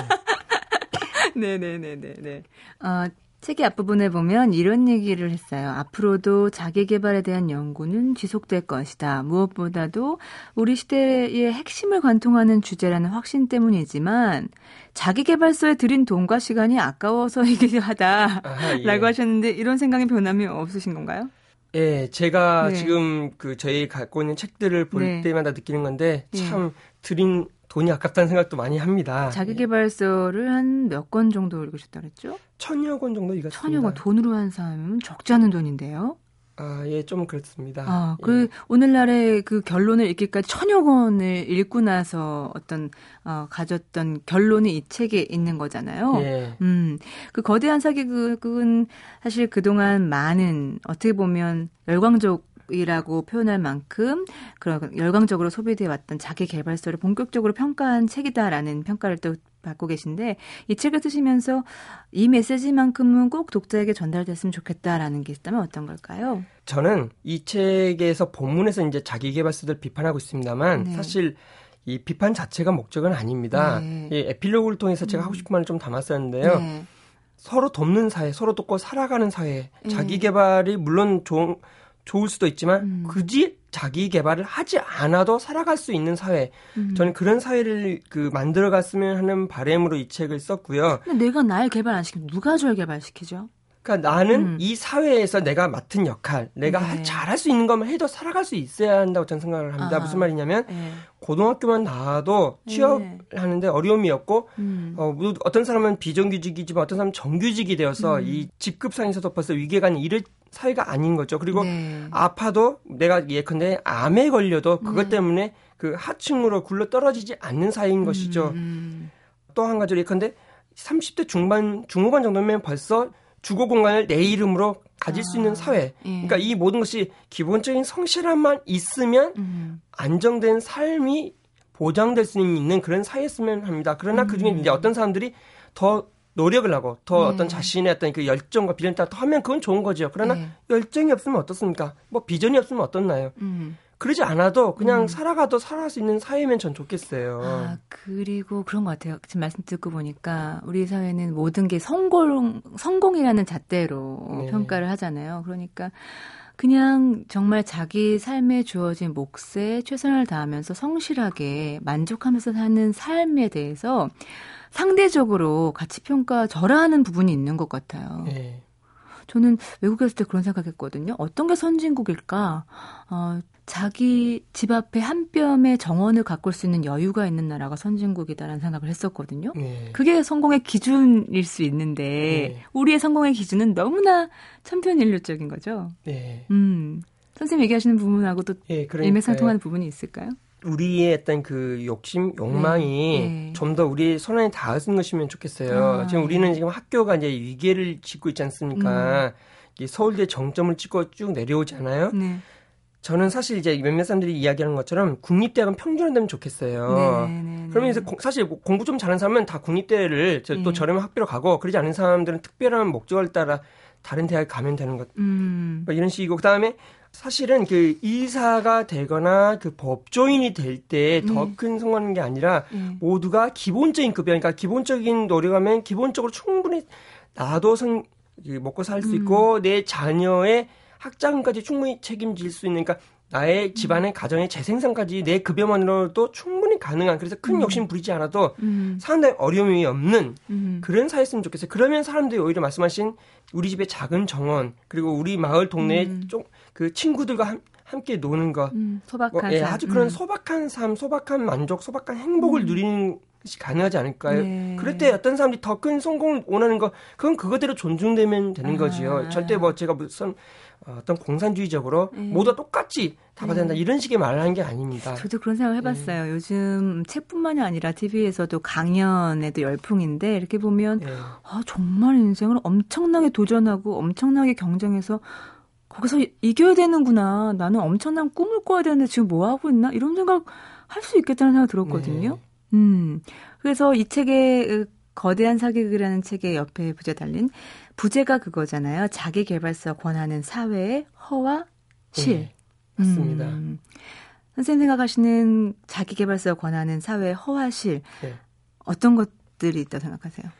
네네네네. 네. 네. 어, 책의 앞부분에 보면 이런 얘기를 했어요. 앞으로도 자기 개발에 대한 연구는 지속될 것이다. 무엇보다도 우리 시대의 핵심을 관통하는 주제라는 확신 때문이지만 자기 개발서에 들인 돈과 시간이 아까워서이기도 하다라고 예. 하셨는데 이런 생각의 변함이 없으신 건가요? 예, 제가 네. 지금 그 저희 갖고 있는 책들을 볼 네. 때마다 느끼는 건데 네. 참 들인 돈이 아깝다는 생각도 많이 합니다. 자기개발서를 한 몇 권 정도 읽으셨다 그랬죠? 천여 권 정도 읽었습니다. 천여 권 돈으로 한 사람은 적지 않은 돈인데요. 아, 예, 좀 그렇습니다. 아, 그 예. 오늘날의 그 결론을 읽기까지 천여 권을 읽고 나서 어떤 어 가졌던 결론이 이 책에 있는 거잖아요. 예. 음. 그 거대한 사기극은 사실 그동안 많은 어떻게 보면 열광적 이라고 표현할 만큼 그런 열광적으로 소비돼 왔던 자기 개발서를 본격적으로 평가한 책이다라는 평가를 또 받고 계신데 이 책을 쓰시면서 이 메시지만큼은 꼭 독자에게 전달됐으면 좋겠다라는 게 있다면 어떤 걸까요? 저는 이 책에서 본문에서 이제 자기 개발서들 비판하고 있습니다만 네. 사실 이 비판 자체가 목적은 아닙니다. 네. 이 에필로그를 통해서 제가 하고 싶은 말을 좀 담았었는데요. 네. 서로 돕는 사회, 서로 돕고 살아가는 사회, 자기 네. 개발이 물론 좋은 좋을 수도 있지만 음. 굳이 자기 개발을 하지 않아도 살아갈 수 있는 사회. 음. 저는 그런 사회를 그 만들어 갔으면 하는 바램으로 이 책을 썼고요. 근데 내가 날 개발 안 시키면 누가 저를 개발시키죠? 그러니까 나는 음. 이 사회에서 내가 맡은 역할, 내가 네. 잘할 수 있는 것만 해도 살아갈 수 있어야 한다고 저는 생각을 합니다. 아. 무슨 말이냐면 네. 고등학교만 나와도 취업을 네. 하는데 어려움이었고 음. 어, 어떤 사람은 비정규직이지만 어떤 사람은 정규직이 되어서 음. 이 직급상에서도 벌써 위계관이 이를 사회가 아닌 거죠. 그리고 네. 아파도 내가 예컨대 암에 걸려도 그것 네. 때문에 그 하층으로 굴러 떨어지지 않는 사회인 음. 것이죠. 음. 또한 가지로 예컨대 30대 중반 중후반 정도면 벌써 주거 공간을 내 이름으로 가질 아, 수 있는 아, 사회. 예. 그러니까 이 모든 것이 기본적인 성실함만 있으면 음. 안정된 삶이 보장될 수 있는 그런 사회였으면 합니다. 그러나 음. 그 중에 이제 어떤 사람들이 더 노력을 하고 더 네. 어떤 자신의 어떤 그 열정과 비전을 더 하면 그건 좋은 거죠. 그러나 네. 열정이 없으면 어떻습니까? 뭐 비전이 없으면 어떻나요? 음. 그러지 않아도 그냥 음. 살아가도 살아갈 수 있는 사회면 전 좋겠어요. 아, 그리고 그런 것 같아요. 지금 말씀 듣고 보니까 우리 사회는 모든 게 성공, 성공이라는 잣대로 네. 평가를 하잖아요. 그러니까 그냥 정말 자기 삶에 주어진 몫에 최선을 다하면서 성실하게 만족하면서 사는 삶에 대해서 상대적으로 가치 평가 절하하는 부분이 있는 것 같아요. 네. 저는 외국에 있을 때 그런 생각했거든요. 어떤 게 선진국일까? 어, 자기 집 앞에 한 뼘의 정원을 가꿀 수 있는 여유가 있는 나라가 선진국이다라는 생각을 했었거든요. 네. 그게 성공의 기준일 수 있는데 네. 우리의 성공의 기준은 너무나 천편일률적인 거죠. 네. 음. 선생님 얘기하시는 부분하고도 네, 일맥상통하는 부분이 있을까요? 우리의 어떤 그 욕심, 욕망이 네, 네. 좀더 우리 손안에 닿았은 것이면 좋겠어요. 아, 지금 우리는 지금 학교가 이제 위기를 짓고 있지 않습니까? 음. 서울대 정점을 찍고 쭉 내려오잖아요. 네. 저는 사실 이제 몇몇 사람들이 이야기하는 것처럼 국립대학은 평준화되면 좋겠어요. 네네네. 네, 네, 그러면 이제 고, 사실 공부 좀 잘하는 사람은 다 국립대를 또 네. 저렴한 학비로 가고 그러지 않은 사람들은 특별한 목적을 따라 다른 대학에 가면 되는 것. 음. 뭐 이런 식이고 그다음에 사실은 그 이사가 되거나 그 법조인이 될 때 더큰 음. 성공하는 게 아니라 음. 모두가 기본적인 급여, 그러니까 기본적인 노력하면 기본적으로 충분히 나도 성, 먹고 살수 음. 있고 내 자녀의 학자금까지 충분히 책임질 수 있는 그러니까 나의 집안의 음. 가정의 재생산까지 내 급여만으로도 충분히 가능한 그래서 큰 음. 욕심 부리지 않아도 음. 사는데 어려움이 없는 음. 그런 사회였으면 좋겠어요. 그러면 사람들이 오히려 말씀하신 우리 집의 작은 정원 그리고 우리 마을 동네에 음. 좀그 친구들과 함, 함께 노는 것 음, 소박한 뭐, 예, 아주 그런 소박한 삶, 소박한 만족, 소박한 행복을 누리는 가능하지 않을까요? 네. 그럴 때 어떤 사람들이 더 큰 성공을 원하는 거 그건 그거대로 존중되면 되는 아. 거지요. 절대 뭐 제가 무슨 어떤 공산주의적으로 네. 모두 똑같이 다 받아야 된다 네. 이런 식의 말을 한게 아닙니다. 저도 그런 생각 해봤어요. 네. 요즘 책뿐만이 아니라 TV에서도 강연에도 열풍인데 이렇게 보면 네. 아, 정말 인생을 엄청나게 도전하고 엄청나게 경쟁해서 거기서 이겨야 되는구나. 나는 엄청난 꿈을 꿔야 되는데 지금 뭐 하고 있나? 이런 생각 할 수 있겠다는 생각 들었거든요. 네. 음. 그래서 이 책의 거대한 사기극이라는 책의 옆에 부제 달린 부제가 그거잖아요. 자기 개발서 권하는 사회의 허와 실. 네, 맞습니다. 음. 선생님 생각하시는 자기 개발서 권하는 사회의 허와 실. 네. 어떤 것들이 있다고 생각하세요?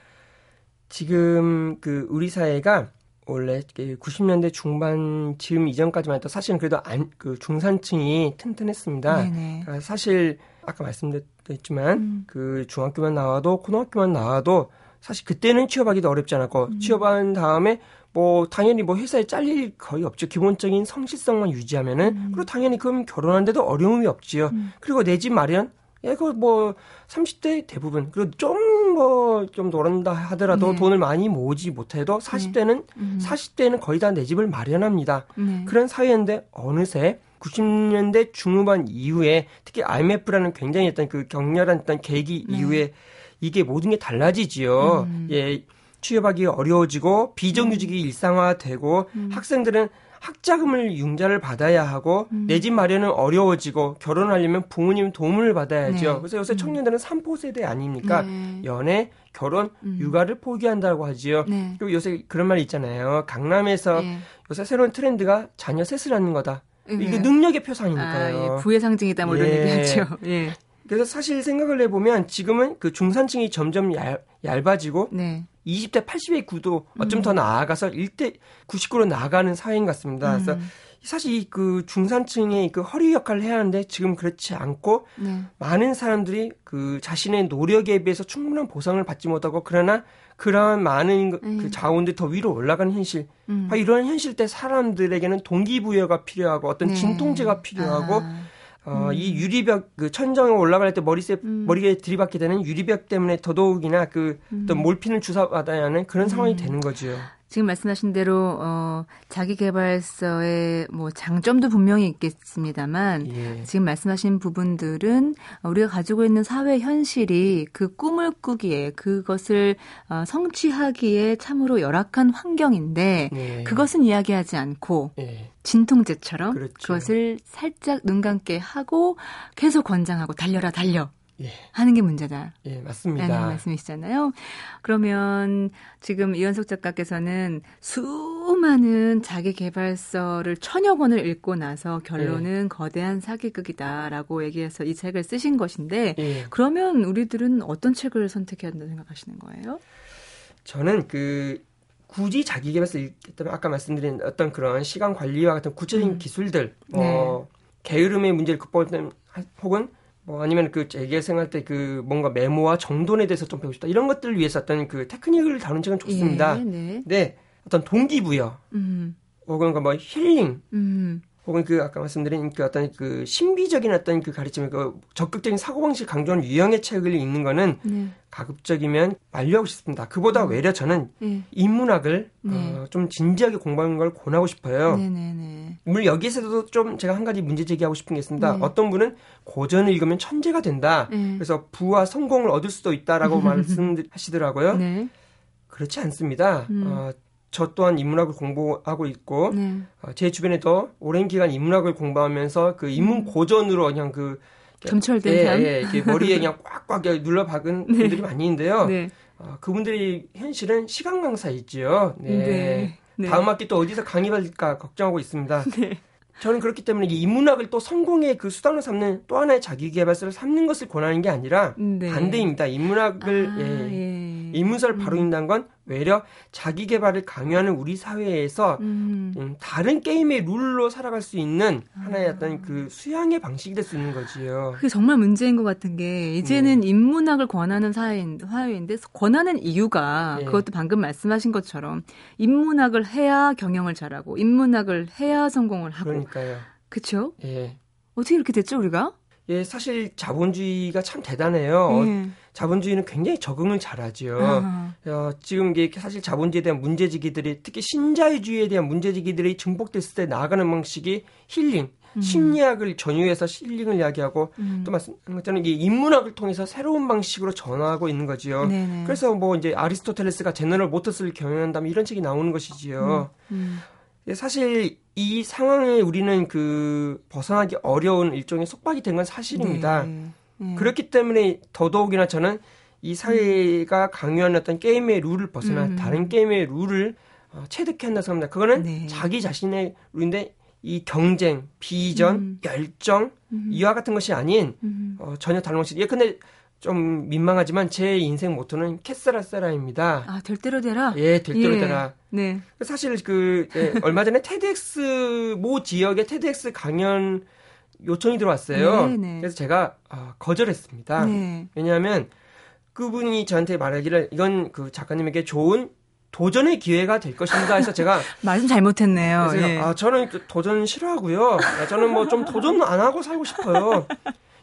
지금 그 우리 사회가 원래 90년대 중반 즈음 이전까지만 해도 사실은 그래도 안, 그 중산층이 튼튼했습니다. 그러니까 사실 아까 말씀드렸 지만 음. 그 중학교만 나와도 고등학교만 나와도 사실 그때는 취업하기도 어렵지 않았고 음. 취업한 다음에 뭐 당연히 뭐 회사에 잘릴 거의 없죠. 기본적인 성실성만 유지하면은 음. 그리고 당연히 그럼 결혼하는데도 어려움이 없지요. 음. 그리고 내 집 마련 예, 그뭐 30대 대부분 그리고 좀 뭐좀 좀 노른다 하더라도 네. 돈을 많이 모으지 못해도 40대는 네. 음. 40대는 거의 다 내 집을 마련합니다. 네. 그런 사회인데 어느새 90년대 중후반 이후에 특히 IMF라는 굉장히 어떤 그 격렬한 어떤 계기 네. 이후에 이게 모든 게 달라지지요. 음. 예. 취업하기 어려워지고 비정규직이 음. 일상화되고 음. 학생들은 학자금을 융자를 받아야 하고 음. 내집 마련은 어려워지고 결혼하려면 부모님 도움을 받아야죠. 네. 그래서 요새 음. 청년들은 삼포 세대 아닙니까? 네. 연애, 결혼, 음. 육아를 포기한다고 하지요. 네. 그리고 요새 그런 말 있잖아요. 강남에서 네. 요새 새로운 트렌드가 자녀 셋을 하는 거다. 이게 능력의 표상이니까요. 아, 예. 부의 상징이다 뭐 이런 예. 얘기하죠. 예. 그래서 사실 생각을 해보면 지금은 그 중산층이 점점 얇, 얇아지고 네. 20대 80의 구도 어쩜 음. 더 나아가서 1대 99로 나아가는 사회인 것 같습니다. 음. 그래서 사실 그 중산층의 그 허리 역할을 해야 하는데 지금 그렇지 않고 네. 많은 사람들이 그 자신의 노력에 비해서 충분한 보상을 받지 못하고 그러나 그러한 많은 그 음. 자원들이 더 위로 올라가는 현실. 음. 이런 현실 때 사람들에게는 동기부여가 필요하고 어떤 네. 진통제가 필요하고 아. 어, 음. 이 유리벽 그 천정에 올라갈 때 머리세 음. 머리에 들이받게 되는 유리벽 때문에 더더욱이나 그 어떤 음. 몰핀을 주사받아야 하는 그런 상황이 음. 되는 거죠. 지금 말씀하신 대로 어 자기 개발서의 뭐 장점도 분명히 있겠습니다만 예. 지금 말씀하신 부분들은 우리가 가지고 있는 사회 현실이 그 꿈을 꾸기에 그것을 어 성취하기에 참으로 열악한 환경인데 예. 그것은 이야기하지 않고 예. 진통제처럼 그렇죠. 그것을 살짝 눈 감게 하고 계속 권장하고 달려라 달려 예. 하는 게 문제다. 예, 맞습니다. 라는 말씀이시잖아요. 그러면 지금 이현석 작가께서는 수많은 자기 개발서를 천여 권을 읽고 나서 결론은 예. 거대한 사기극이다라고 얘기해서 이 책을 쓰신 것인데 예. 그러면 우리들은 어떤 책을 선택해야 한다고 생각하시는 거예요? 저는 그 굳이 자기 개발서 읽겠다면 아까 말씀드린 어떤 그런 시간 관리와 같은 구체적인 음. 기술들, 뭐 네. 게으름의 문제를 극복할 혹은 뭐 아니면 그 재계생할 때 그 뭔가 메모와 정돈에 대해서 좀 배우고 싶다 이런 것들을 위해서 어떤 그 테크닉을 다룬 책은 좋습니다. 예, 네. 네. 어떤 동기부여, 음. 혹은 뭐 힐링, 음. 혹은 그 아까 말씀드린 그 어떤 그 신비적인 어떤 그 가르침을 그 적극적인 사고방식 강조하는 유형의 책을 읽는 거는 네. 가급적이면 만류하고 싶습니다. 그보다 음. 외려 저는 네. 인문학을 네. 어, 좀 진지하게 공부하는 걸 권하고 싶어요. 네네네. 네, 네. 물론 여기서도 좀 제가 한 가지 문제 제기하고 싶은 게 있습니다. 네. 어떤 분은 고전을 읽으면 천재가 된다. 그래서 부와 성공을 얻을 수도 있다라고 말씀하시더라고요. 그렇지 않습니다. 음. 어, 저 또한 인문학을 공부하고 있고 네. 어, 제 주변에도 오랜 기간 인문학을 공부하면서 그 인문 음. 고전으로 그냥 그 점철된 예, 삶, 예, 예, 머리에 그냥 꽉꽉 눌러 박은 네. 분들이 많이 있는데요. 네. 어, 그분들이 현실은 시간 강사이지요. 네. 네. 네. 다음 학기 또 어디서 강의 받을까 걱정하고 있습니다. 네. 저는 그렇기 때문에 이 인문학을 또 성공의 그 수단으로 삼는 또 하나의 자기 개발서를 삼는 것을 권하는 게 아니라 네. 반대입니다. 인문학을 아, 예. 예. 인문서를 바로 음. 읽는다는 건 외려 자기 개발을 강요하는 우리 사회에서 음. 음, 다른 게임의 룰로 살아갈 수 있는 하나의 어떤 그 수양의 방식이 될 수 있는 거지요. 그게 정말 문제인 것 같은 게 이제는 네. 인문학을 권하는 사회인, 사회인데 권하는 이유가 네. 그것도 방금 말씀하신 것처럼 인문학을 해야 경영을 잘하고 인문학을 해야 성공을 하고. 그러니까요. 그렇죠? 예. 어떻게 이렇게 됐죠 우리가? 예, 사실 자본주의가 참 대단해요. 예. 자본주의는 굉장히 적응을 잘하지요. 어, 지금 이게 사실 자본주의에 대한 문제지기들이 특히 신자유주의에 대한 문제지기들이 증폭됐을 때 나아가는 방식이 힐링, 음. 심리학을 전유해서 힐링을 이야기하고 음. 또 말씀한 것처럼 이 인문학을 통해서 새로운 방식으로 전화하고 있는 거지요. 네네. 그래서 뭐 이제 아리스토텔레스가 제너럴 모터스를 경영한다면 이런 책이 나오는 것이지요. 음. 음. 예, 사실 이 상황에 우리는 그 벗어나기 어려운 일종의 속박이 된 건 사실입니다. 네. 음. 그렇기 때문에 더더욱이나 저는 이 사회가 강요하는 어떤 게임의 룰을 벗어나 음. 다른 게임의 룰을 어, 체득해야 한다 생각합니다. 그거는 네. 자기 자신의 룰인데 이 경쟁, 비전, 음. 열정 음. 이와 같은 것이 아닌 음. 어, 전혀 다른 것이. 예, 근데 좀 민망하지만 제 인생 모토는 캐스라세라입니다. 아, 될 대로 되라? 예, 될 대로 예. 되라. 네. 사실 그, 예, 얼마 전에 테드엑스, 모 지역의 테드엑스 강연 요청이 들어왔어요. 네네. 네. 그래서 제가 어, 거절했습니다. 네. 왜냐하면 그분이 저한테 말하기를 이건 그 작가님에게 좋은 도전의 기회가 될 것입니다. 해서 제가 말씀 잘못했네요. 예. 아 저는 그 도전 싫어하고요. 아, 저는 뭐 좀 도전 안 하고 살고 싶어요.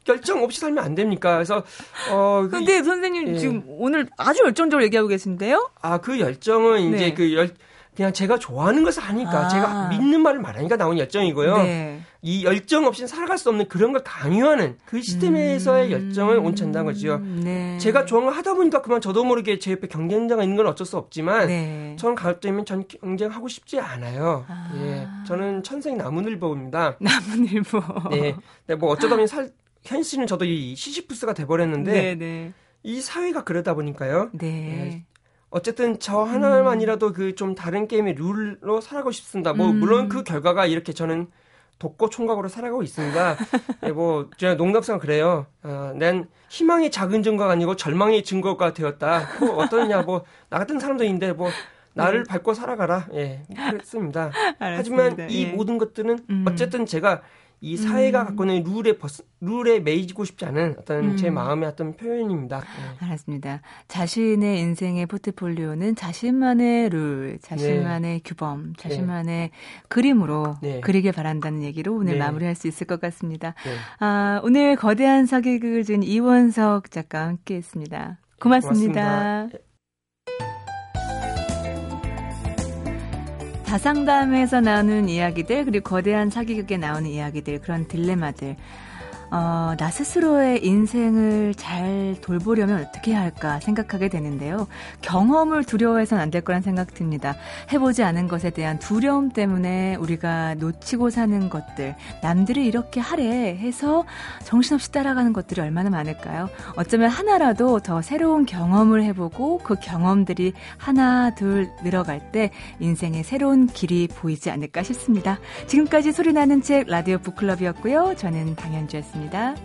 결정 없이 살면 안 됩니까? 그래서 어그 근데 그, 선생님 예. 지금 오늘 아주 열정적으로 얘기하고 계신데요? 아 그 열정은 이제 네. 그열 그냥 제가 좋아하는 것을 하니까 아. 제가 믿는 말을 말하니까 나온 열정이고요. 네. 이 열정 없이는 살아갈 수 없는 그런 걸 강요하는 그 시스템에서의 음. 열정을 온천다는 거지요. 네. 제가 좋아하는 걸 하다 보니까 그만 저도 모르게 제 옆에 경쟁자가 있는 건 어쩔 수 없지만 네. 저는 가급적이면 전 경쟁하고 싶지 않아요. 아. 예. 저는 천생 나무늘보입니다. 나무늘보. 네. 네. 뭐 어쩌다 보니 살, 현실은 저도 이 시시프스가 돼버렸는데 네, 네. 이 사회가 그러다 보니까요. 네. 네. 어쨌든 저 하나만이라도 음. 그좀 다른 게임의 룰로 살아가고 싶습니다. 뭐 음. 물론 그 결과가 이렇게 저는 독고 총각으로 살아가고 있습니다. 네, 뭐 제가 농담상 그래요. 어, 난 희망의 작은 증거가 아니고 절망의 증거가 되었다. 뭐 어떠냐 뭐 나 같은 사람도 있는데 뭐 나를 네. 밟고 살아가라. 예, 그렇습니다. 하지만 이 예. 모든 것들은 음. 어쨌든 제가 이 사회가 음. 갖고 있는 룰에 벗, 룰에 매이고 싶지 않은 어떤 음. 제 마음의 어떤 표현입니다. 네. 알았습니다. 자신의 인생의 포트폴리오는 자신만의 룰, 자신만의 네. 규범, 자신만의 네. 그림으로 네. 그리길 바란다는 얘기로 오늘 네. 마무리할 수 있을 것 같습니다. 네. 아, 오늘 거대한 사기극을 준 이원석 작가와 함께했습니다. 고맙습니다. 고맙습니다. 다상담에서 나오는 이야기들 그리고 거대한 사기극에 나오는 이야기들 그런 딜레마들 어, 나 스스로의 인생을 잘 돌보려면 어떻게 해야 할까 생각하게 되는데요. 경험을 두려워해서는 안될 거란 생각 듭니다. 해보지 않은 것에 대한 두려움 때문에 우리가 놓치고 사는 것들, 남들이 이렇게 하래 해서 정신없이 따라가는 것들이 얼마나 많을까요? 어쩌면 하나라도 더 새로운 경험을 해보고 그 경험들이 하나, 둘 늘어갈 때 인생의 새로운 길이 보이지 않을까 싶습니다. 지금까지 소리나는 책 라디오 북클럽이었고요. 저는 당현주였습니다. 고맙습니다.